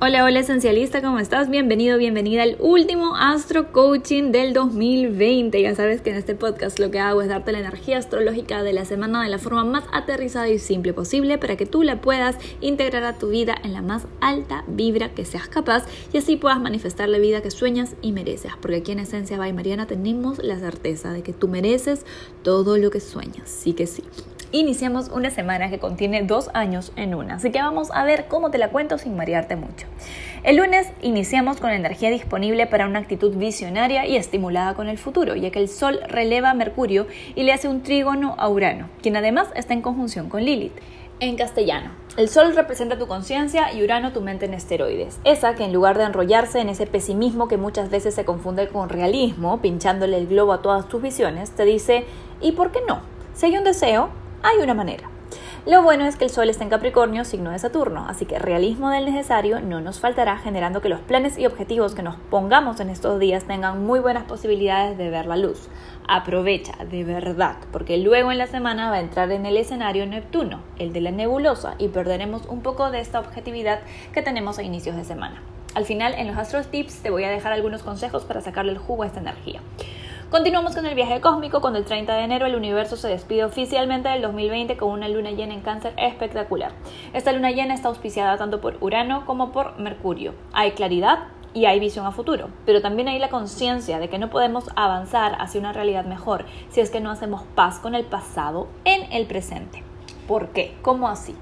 Hola, hola esencialista, ¿cómo estás? Bienvenido, bienvenida al último Astro Coaching del 2020. Ya sabes que en este podcast lo que hago es darte la energía astrológica de la semana de la forma más aterrizada y simple posible para que tú la puedas integrar a tu vida en la más alta vibra que seas capaz y así puedas manifestar la vida que sueñas y mereces. Porque aquí en Esencia by Mariana tenemos la certeza de que tú mereces todo lo que sueñas. Sí que sí iniciamos una semana que contiene dos años en una, así que vamos a ver cómo te la cuento sin marearte mucho. El lunes iniciamos con energía disponible para una actitud visionaria y estimulada con el futuro, ya que el Sol releva a Mercurio y le hace un trígono a Urano, quien además está en conjunción con Lilith. En castellano, el Sol representa tu conciencia y Urano tu mente en esteroides. Esa que en lugar de enrollarse en ese pesimismo que muchas veces se confunde con realismo, pinchándole el globo a todas tus visiones, te dice, ¿y por qué no? Si hay un deseo, hay una manera. Lo bueno es que el Sol está en Capricornio, signo de Saturno, así que realismo del necesario no nos faltará, generando que los planes y objetivos que nos pongamos en estos días tengan muy buenas posibilidades de ver la luz. Aprovecha, de verdad, porque luego en la semana va a entrar en el escenario Neptuno, el de la nebulosa, y perderemos un poco de esta objetividad que tenemos a inicios de semana. Al final, en los Astros Tips te voy a dejar algunos consejos para sacarle el jugo a esta energía. Continuamos con el viaje cósmico, cuando el 30 de enero el universo se despide oficialmente del 2020 con una luna llena en cáncer espectacular. Esta luna llena está auspiciada tanto por Urano como por Mercurio. Hay claridad, y hay visión a futuro, pero también hay la conciencia de que no podemos avanzar hacia una realidad mejor si es que no hacemos paz con el pasado en el presente. ¿Por qué? ¿Cómo así?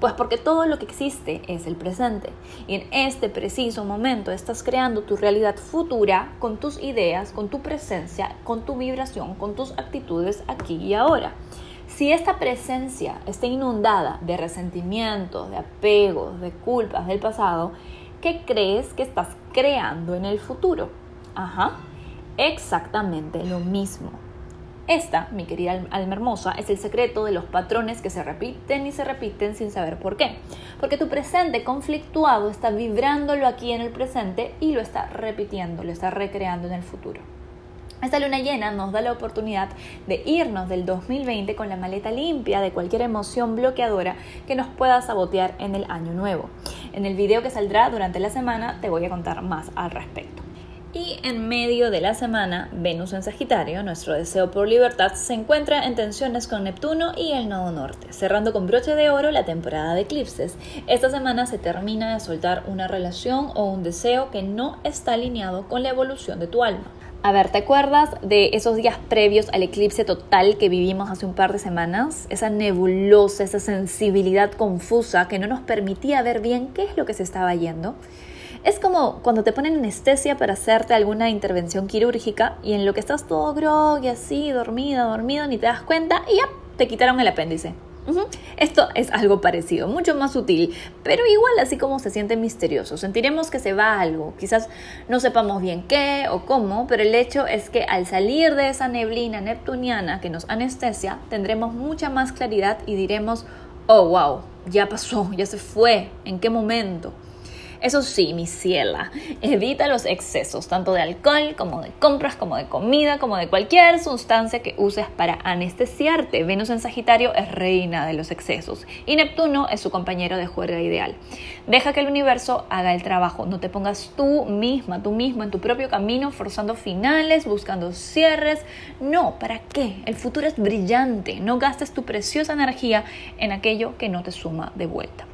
Pues porque todo lo que existe es el presente. Y en este preciso momento estás creando tu realidad futura con tus ideas, con tu presencia, con tu vibración, con tus actitudes aquí y ahora. Si esta presencia está inundada de resentimientos, de apegos, de culpas del pasado, ¿qué crees que estás creando en el futuro? Ajá, exactamente lo mismo. Esta, mi querida alma hermosa, es el secreto de los patrones que se repiten y se repiten sin saber por qué. Porque tu presente conflictuado está vibrándolo aquí en el presente y lo está repitiendo, lo está recreando en el futuro. Esta luna llena nos da la oportunidad de irnos del 2020 con la maleta limpia de cualquier emoción bloqueadora que nos pueda sabotear en el año nuevo. En el video que saldrá durante la semana te voy a contar más al respecto. Y en medio de la semana, Venus en Sagitario, nuestro deseo por libertad, se encuentra en tensiones con Neptuno y el Nodo Norte, cerrando con broche de oro la temporada de eclipses. Esta semana se termina de soltar una relación o un deseo que no está alineado con la evolución de tu alma. A ver, ¿te acuerdas de esos días previos al eclipse total que vivimos hace un par de semanas? Esa nebulosa, esa sensibilidad confusa que no nos permitía ver bien qué es lo que se estaba yendo. Es como cuando te ponen anestesia para hacerte alguna intervención quirúrgica y en lo que estás todo grog y así, dormido, dormido, ni te das cuenta y ya te quitaron el apéndice. Esto es algo parecido, mucho más sutil, pero igual así como se siente misterioso. Sentiremos que se va algo, quizás no sepamos bien qué o cómo, pero el hecho es que al salir de esa neblina neptuniana que nos anestesia, tendremos mucha más claridad y diremos, oh wow, ya pasó, ya se fue, ¿en qué momento? Eso sí, mi ciela, evita los excesos, tanto de alcohol como de compras, como de comida, como de cualquier sustancia que uses para anestesiarte. Venus en Sagitario es reina de los excesos y Neptuno es su compañero de juerga ideal. Deja que el universo haga el trabajo, no te pongas tú misma, tú mismo en tu propio camino, forzando finales, buscando cierres. No, ¿para qué? El futuro es brillante, no gastes tu preciosa energía en aquello que no te suma de vuelta.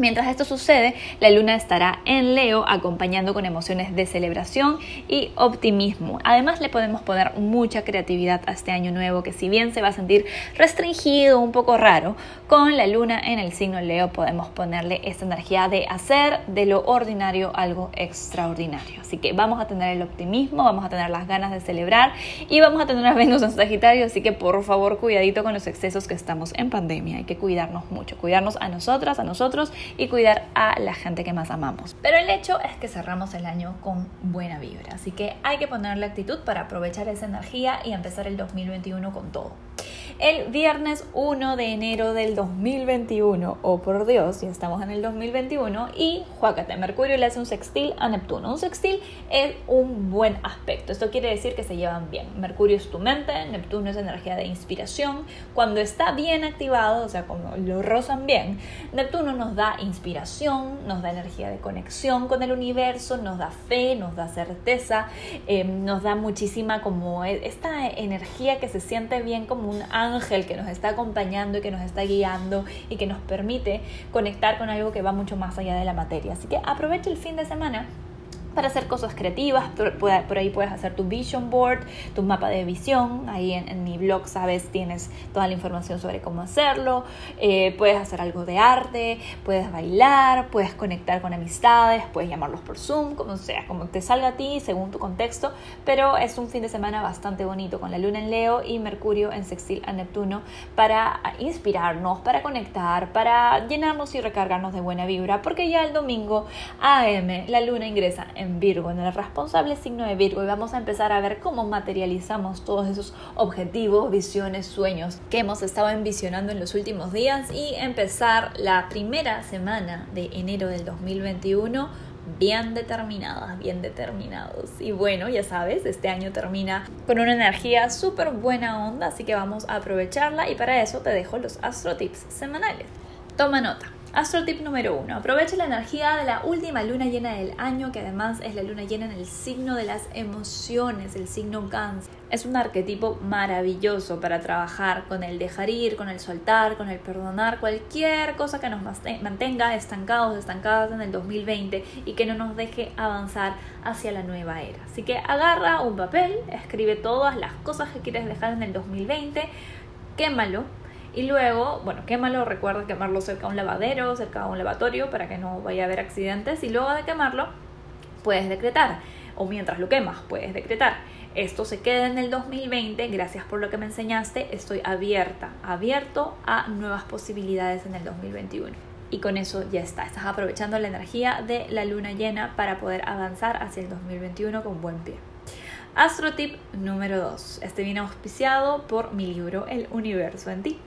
Mientras esto sucede, la luna estará en Leo acompañando con emociones de celebración y optimismo. Además le podemos poner mucha creatividad a este año nuevo que si bien se va a sentir restringido, un poco raro, con la luna en el signo Leo podemos ponerle esta energía de hacer de lo ordinario algo extraordinario. Así que vamos a tener el optimismo, vamos a tener las ganas de celebrar y vamos a tener a Venus en Sagitario, así que por favor cuidadito con los excesos que estamos en pandemia. Hay que cuidarnos mucho, cuidarnos a nosotras, a nosotros y cuidar a la gente que más amamos. Pero el hecho es que cerramos el año con buena vibra, así que hay que ponerle actitud para aprovechar esa energía y empezar el 2021 con todo. El viernes 1 de enero del 2021. Oh, por Dios, ya estamos en el 2021. Y Juácate, Mercurio le hace un sextil a Neptuno. Un sextil es un buen aspecto. Esto quiere decir que se llevan bien. Mercurio es tu mente, Neptuno es energía de inspiración. Cuando está bien activado, o sea, cuando lo rozan bien, Neptuno nos da inspiración, nos da energía de conexión con el universo, nos da fe, nos da certeza, eh, nos da muchísima como e, esta energía que se siente bien como un ángel ángel que nos está acompañando y que nos está guiando y que nos permite conectar con algo que va mucho más allá de la materia. Así que aprovecha el fin de semana para hacer cosas creativas. Por, ahí puedes hacer tu vision board, tu mapa de visión. Ahí en, mi blog, sabes, tienes toda la información sobre cómo hacerlo. Eh, puedes hacer algo de arte, puedes bailar, puedes conectar con amistades, puedes llamarlos por Zoom, como sea, como te salga a ti según tu contexto. Pero es un fin de semana bastante bonito con la luna en Leo y Mercurio en sextil a Neptuno para inspirarnos, para conectar, para llenarnos y recargarnos de buena vibra. Porque ya el domingo AM la luna ingresa Virgo, en el responsable signo de Virgo, y vamos a empezar a ver cómo materializamos todos esos objetivos, visiones, sueños que hemos estado envisionando en los últimos días y empezar la primera semana de enero del 2021 bien determinadas, bien determinados. Y bueno, ya sabes, este año termina con una energía súper buena onda, así que vamos a aprovecharla y para eso te dejo los astro tips semanales. Toma nota. Astro tip número uno. Aprovecha la energía de la última luna llena del año, que además es la luna llena en el signo de las emociones, el signo cáncer. Es un arquetipo maravilloso para trabajar con el dejar ir, con el soltar, con el perdonar, cualquier cosa que nos mantenga estancados, estancadas en el 2020 y que no nos deje avanzar hacia la nueva era. Así que agarra un papel, escribe todas las cosas que quieres dejar en el 2020, quémalo y luego, bueno, quémalo, recuerda quemarlo cerca de un lavadero, cerca de un lavatorio para que no vaya a haber accidentes. Y luego de quemarlo, puedes decretar. O mientras lo quemas, puedes decretar. Esto se queda en el 2020, gracias por lo que me enseñaste, estoy abierta, abierto a nuevas posibilidades en el 2021. Y con eso ya está, estás aprovechando la energía de la luna llena para poder avanzar hacia el 2021 con buen pie. Astro tip número 2. Este viene auspiciado por mi libro El universo en ti.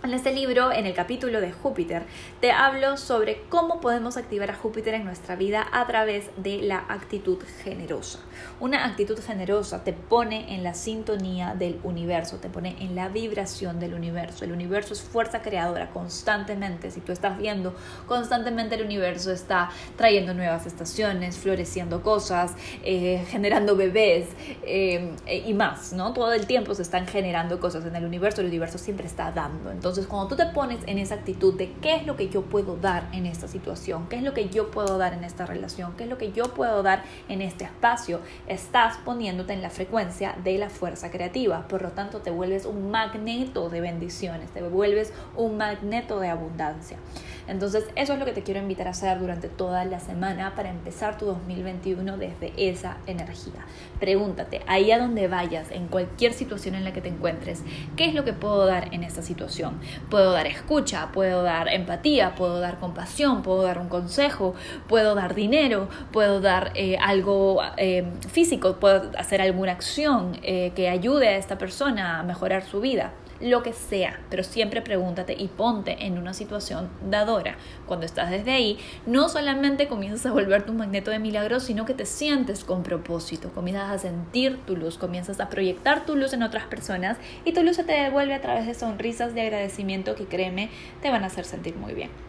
En este libro, en el capítulo de Júpiter, te hablo sobre cómo podemos activar a Júpiter en nuestra vida a través de la actitud generosa. Una actitud generosa te pone en la sintonía del universo, te pone en la vibración del universo. El universo es fuerza creadora constantemente. Si tú estás viendo constantemente el universo está trayendo nuevas estaciones, floreciendo cosas, eh, generando bebés eh, y más, ¿no? Todo el tiempo se están generando cosas en el universo, el universo siempre está dando. Entonces, cuando tú te pones en esa actitud de qué es lo que yo puedo dar en esta situación, qué es lo que yo puedo dar en esta relación, qué es lo que yo puedo dar en este espacio, estás poniéndote en la frecuencia de la fuerza creativa. Por lo tanto, te vuelves un magneto de bendiciones, te vuelves un magneto de abundancia. Entonces, eso es lo que te quiero invitar a hacer durante toda la semana para empezar tu 2021 desde esa energía. Pregúntate, ahí a donde vayas, en cualquier situación en la que te encuentres, ¿qué es lo que puedo dar en esta situación? Puedo dar escucha, puedo dar empatía, puedo dar compasión, puedo dar un consejo, puedo dar dinero, puedo dar eh, algo eh, físico, puedo hacer alguna acción eh, que ayude a esta persona a mejorar su vida lo que sea, pero siempre pregúntate y ponte en una situación dadora. Cuando estás desde ahí, no solamente comienzas a volverte un magneto de milagros, sino que te sientes con propósito, comienzas a sentir tu luz, comienzas a proyectar tu luz en otras personas y tu luz se te devuelve a través de sonrisas de agradecimiento que créeme te van a hacer sentir muy bien.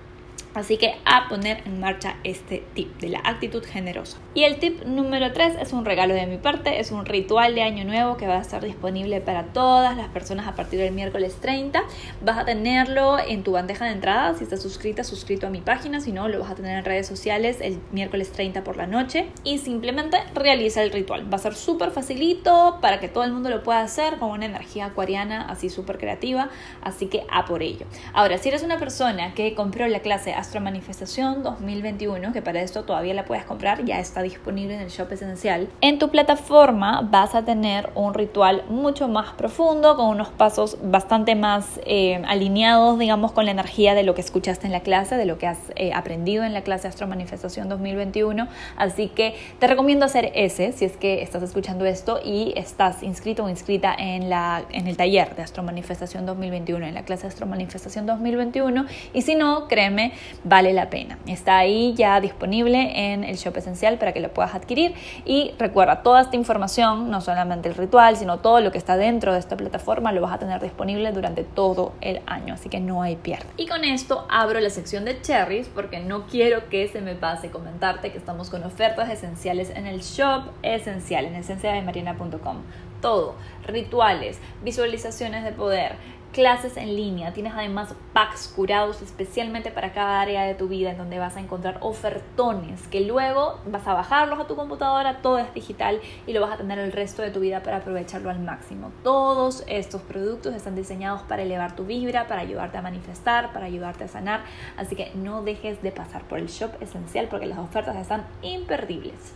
Así que a poner en marcha este tip de la actitud generosa. Y el tip número 3 es un regalo de mi parte, es un ritual de año nuevo que va a estar disponible para todas las personas a partir del miércoles 30. Vas a tenerlo en tu bandeja de entrada, si estás suscrita, suscrito a mi página, si no, lo vas a tener en redes sociales el miércoles 30 por la noche y simplemente realiza el ritual. Va a ser súper facilito para que todo el mundo lo pueda hacer con una energía acuariana así súper creativa, así que a por ello. Ahora, si eres una persona que compró la clase Astro Manifestación 2021, que para esto todavía la puedes comprar, ya está disponible en el Shop Esencial. En tu plataforma vas a tener un ritual mucho más profundo, con unos pasos bastante más eh, alineados, digamos, con la energía de lo que escuchaste en la clase, de lo que has eh, aprendido en la clase Astro Manifestación 2021. Así que te recomiendo hacer ese, si es que estás escuchando esto y estás inscrito o inscrita en, la, en el taller de Astro Manifestación 2021, en la clase Astro Manifestación 2021. Y si no, créeme, vale la pena. Está ahí ya disponible en el Shop Esencial para que lo puedas adquirir. Y recuerda, toda esta información, no solamente el ritual, sino todo lo que está dentro de esta plataforma, lo vas a tener disponible durante todo el año. Así que no hay pierde. Y con esto abro la sección de cherries porque no quiero que se me pase comentarte que estamos con ofertas esenciales en el Shop Esencial, en esenciademarina.com. Todo, rituales, visualizaciones de poder, clases en línea, tienes además packs curados especialmente para cada área de tu vida en donde vas a encontrar ofertones que luego vas a bajarlos a tu computadora, todo es digital y lo vas a tener el resto de tu vida para aprovecharlo al máximo. Todos estos productos están diseñados para elevar tu vibra, para ayudarte a manifestar, para ayudarte a sanar, así que no dejes de pasar por el shop esencial porque las ofertas están imperdibles.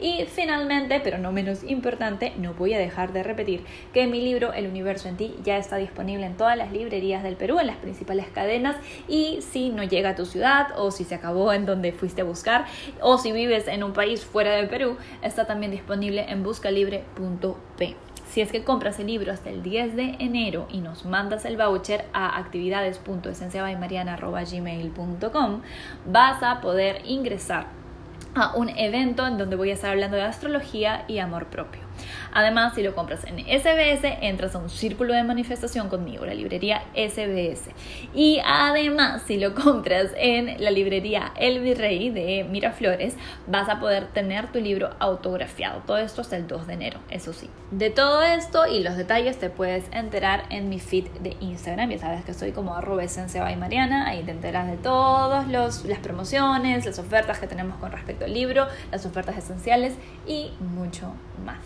Y finalmente, pero no menos importante, no voy a dejar de repetir que mi libro El universo en ti ya está disponible en todas las librerías del Perú, en las principales cadenas, y si no llega a tu ciudad o si se acabó en donde fuiste a buscar, o si vives en un país fuera del Perú, está también disponible en buscalibre.p. Si es que compras el libro hasta el 10 de enero y nos mandas el voucher a actividades.esenciabaymariana.gmail.com, vas a poder ingresar a un evento en donde voy a estar hablando de astrología y amor propio. Además, si lo compras en SBS, entras a un círculo de manifestación conmigo, la librería SBS. Y además, si lo compras en la librería El Virrey de Miraflores, vas a poder tener tu libro autografiado. Todo esto hasta el 2 de enero, eso sí. De todo esto y los detalles te puedes enterar en mi feed de Instagram. Ya sabes que soy como arroba y Mariana. Ahí te enteras de todas las promociones, las ofertas que tenemos con respecto al libro, las ofertas esenciales y mucho más.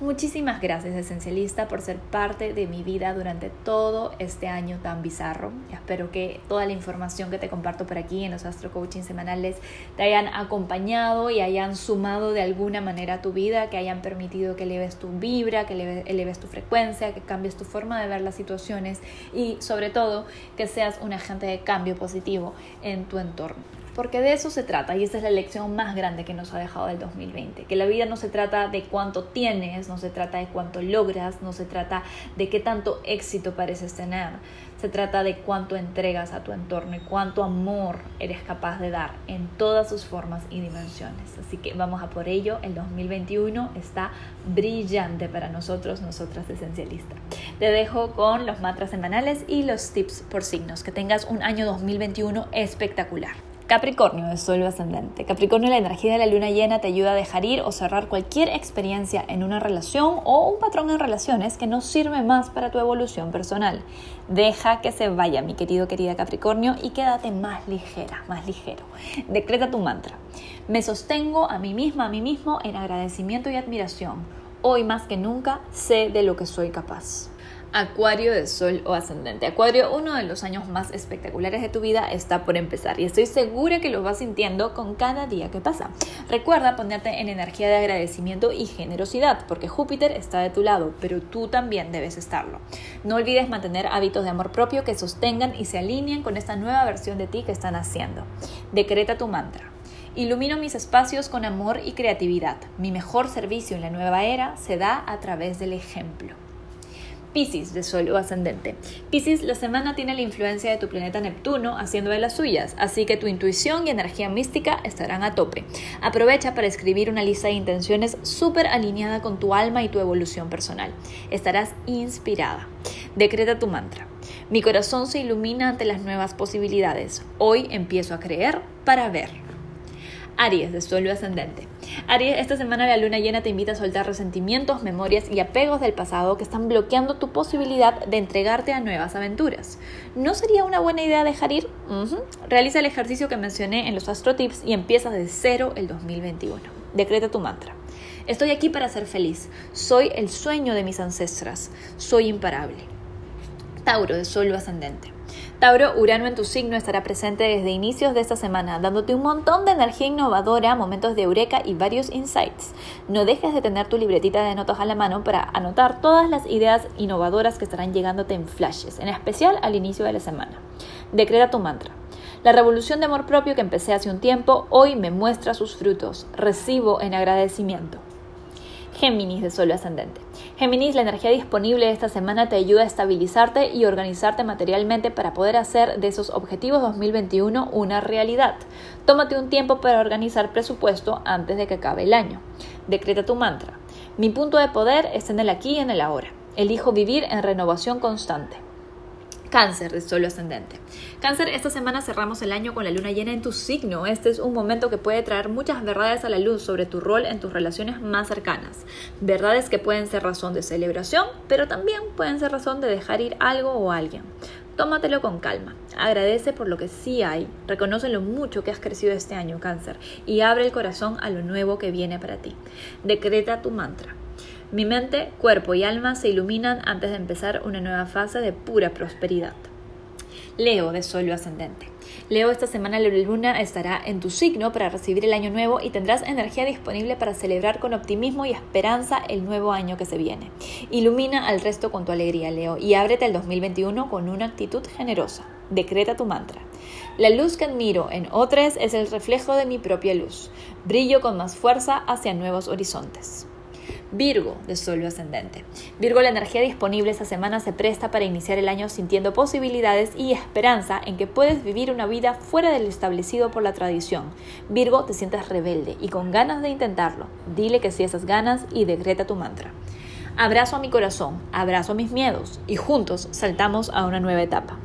Muchísimas gracias Esencialista por ser parte de mi vida durante todo este año tan bizarro. Espero que toda la información que te comparto por aquí en los Astro Coaching semanales te hayan acompañado y hayan sumado de alguna manera a tu vida, que hayan permitido que eleves tu vibra, que eleves tu frecuencia, que cambies tu forma de ver las situaciones y sobre todo que seas un agente de cambio positivo en tu entorno. Porque de eso se trata y esa es la lección más grande que nos ha dejado el 2020. Que la vida no se trata de cuánto tienes, no se trata de cuánto logras, no se trata de qué tanto éxito pareces tener. Se trata de cuánto entregas a tu entorno y cuánto amor eres capaz de dar en todas sus formas y dimensiones. Así que vamos a por ello. El 2021 está brillante para nosotros, nosotras esencialistas. Te dejo con los mantras semanales y los tips por signos. Que tengas un año 2021 espectacular. Capricornio de Sol ascendente. Capricornio, la energía de la luna llena te ayuda a dejar ir o cerrar cualquier experiencia en una relación o un patrón en relaciones que no sirve más para tu evolución personal. Deja que se vaya, mi querido, querida Capricornio, y quédate más ligera, más ligero. Decreta tu mantra. Me sostengo a mí misma, a mí mismo en agradecimiento y admiración. Hoy más que nunca sé de lo que soy capaz. Acuario de Sol o Ascendente. Acuario, uno de los años más espectaculares de tu vida está por empezar y estoy segura que lo vas sintiendo con cada día que pasa. Recuerda ponerte en energía de agradecimiento y generosidad porque Júpiter está de tu lado, pero tú también debes estarlo. No olvides mantener hábitos de amor propio que sostengan y se alineen con esta nueva versión de ti que están haciendo. Decreta tu mantra. Ilumino mis espacios con amor y creatividad. Mi mejor servicio en la nueva era se da a través del ejemplo. Pisces de Sol o ascendente. Pisces, la semana tiene la influencia de tu planeta Neptuno haciendo de las suyas, así que tu intuición y energía mística estarán a tope. Aprovecha para escribir una lista de intenciones súper alineada con tu alma y tu evolución personal. Estarás inspirada. Decreta tu mantra. Mi corazón se ilumina ante las nuevas posibilidades. Hoy empiezo a creer para ver. Aries de suelo ascendente. Aries, esta semana la luna llena te invita a soltar resentimientos, memorias y apegos del pasado que están bloqueando tu posibilidad de entregarte a nuevas aventuras. ¿No sería una buena idea dejar ir? Realiza el ejercicio que mencioné en los Astro Tips y empieza de cero el 2021. Decreta tu mantra. Estoy aquí para ser feliz. Soy el sueño de mis ancestras. Soy imparable. Tauro de suelo ascendente. Tauro, Urano en tu signo estará presente desde inicios de esta semana, dándote un montón de energía innovadora, momentos de eureka y varios insights. No dejes de tener tu libretita de notas a la mano para anotar todas las ideas innovadoras que estarán llegándote en flashes, en especial al inicio de la semana. Decreta tu mantra. La revolución de amor propio que empecé hace un tiempo hoy me muestra sus frutos. Recibo en agradecimiento. Géminis de Sol ascendente. Géminis, la energía disponible esta semana te ayuda a estabilizarte y organizarte materialmente para poder hacer de esos objetivos 2021 una realidad. Tómate un tiempo para organizar presupuesto antes de que acabe el año. Decreta tu mantra. Mi punto de poder está en el aquí y en el ahora. Elijo vivir en renovación constante. Cáncer de solo ascendente. Cáncer, esta semana cerramos el año con la luna llena en tu signo. Este es un momento que puede traer muchas verdades a la luz sobre tu rol en tus relaciones más cercanas. Verdades que pueden ser razón de celebración, pero también pueden ser razón de dejar ir algo o alguien. Tómatelo con calma, agradece por lo que sí hay, reconoce lo mucho que has crecido este año, cáncer, y abre el corazón a lo nuevo que viene para ti. Decreta tu mantra. Mi mente, cuerpo y alma se iluminan antes de empezar una nueva fase de pura prosperidad. Leo de Sol ascendente. Leo, esta semana la luna estará en tu signo para recibir el año nuevo y tendrás energía disponible para celebrar con optimismo y esperanza el nuevo año que se viene. Ilumina al resto con tu alegría, Leo, y ábrete al 2021 con una actitud generosa. Decreta tu mantra. La luz que admiro en otros es el reflejo de mi propia luz. Brillo con más fuerza hacia nuevos horizontes. Virgo de Sol ascendente. Virgo, la energía disponible esta semana se presta para iniciar el año sintiendo posibilidades y esperanza en que puedes vivir una vida fuera del establecido por la tradición. Virgo, te sientes rebelde y con ganas de intentarlo. Dile que sí esas ganas y decreta tu mantra. Abrazo a mi corazón, abrazo a mis miedos y juntos saltamos a una nueva etapa.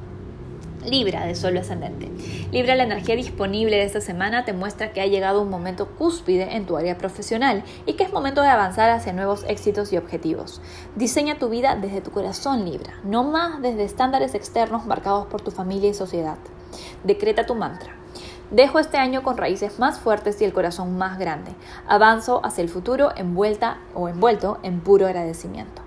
Libra de Sol ascendente. Libra, la energía disponible de esta semana te muestra que ha llegado un momento cúspide en tu área profesional y que es momento de avanzar hacia nuevos éxitos y objetivos. Diseña tu vida desde tu corazón, Libra, no más desde estándares externos marcados por tu familia y sociedad. Decreta tu mantra. Dejo este año con raíces más fuertes y el corazón más grande. Avanzo hacia el futuro envuelta o envuelto en puro agradecimiento.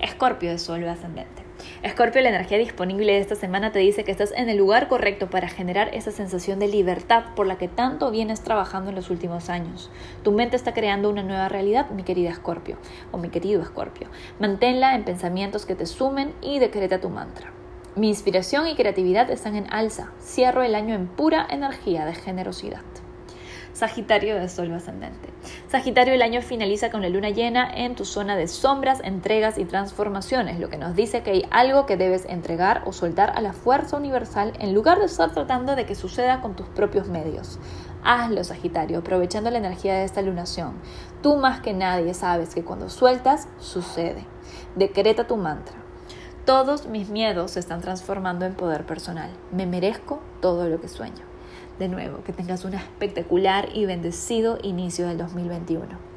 Escorpio de Sol ascendente. Escorpio, la energía disponible de esta semana te dice que estás en el lugar correcto para generar esa sensación de libertad por la que tanto vienes trabajando en los últimos años. Tu mente está creando una nueva realidad, mi querida Escorpio, o mi querido Escorpio. Manténla en pensamientos que te sumen y decreta tu mantra. Mi inspiración y creatividad están en alza. Cierro el año en pura energía de generosidad. Sagitario de Sol ascendente. Sagitario, el año finaliza con la luna llena en tu zona de sombras, entregas y transformaciones, lo que nos dice que hay algo que debes entregar o soltar a la fuerza universal en lugar de estar tratando de que suceda con tus propios medios. Hazlo, Sagitario, aprovechando la energía de esta lunación. Tú más que nadie sabes que cuando sueltas, sucede. Decreta tu mantra. Todos mis miedos se están transformando en poder personal. Me merezco todo lo que sueño de nuevo, que tengas un espectacular y bendecido inicio del 2021.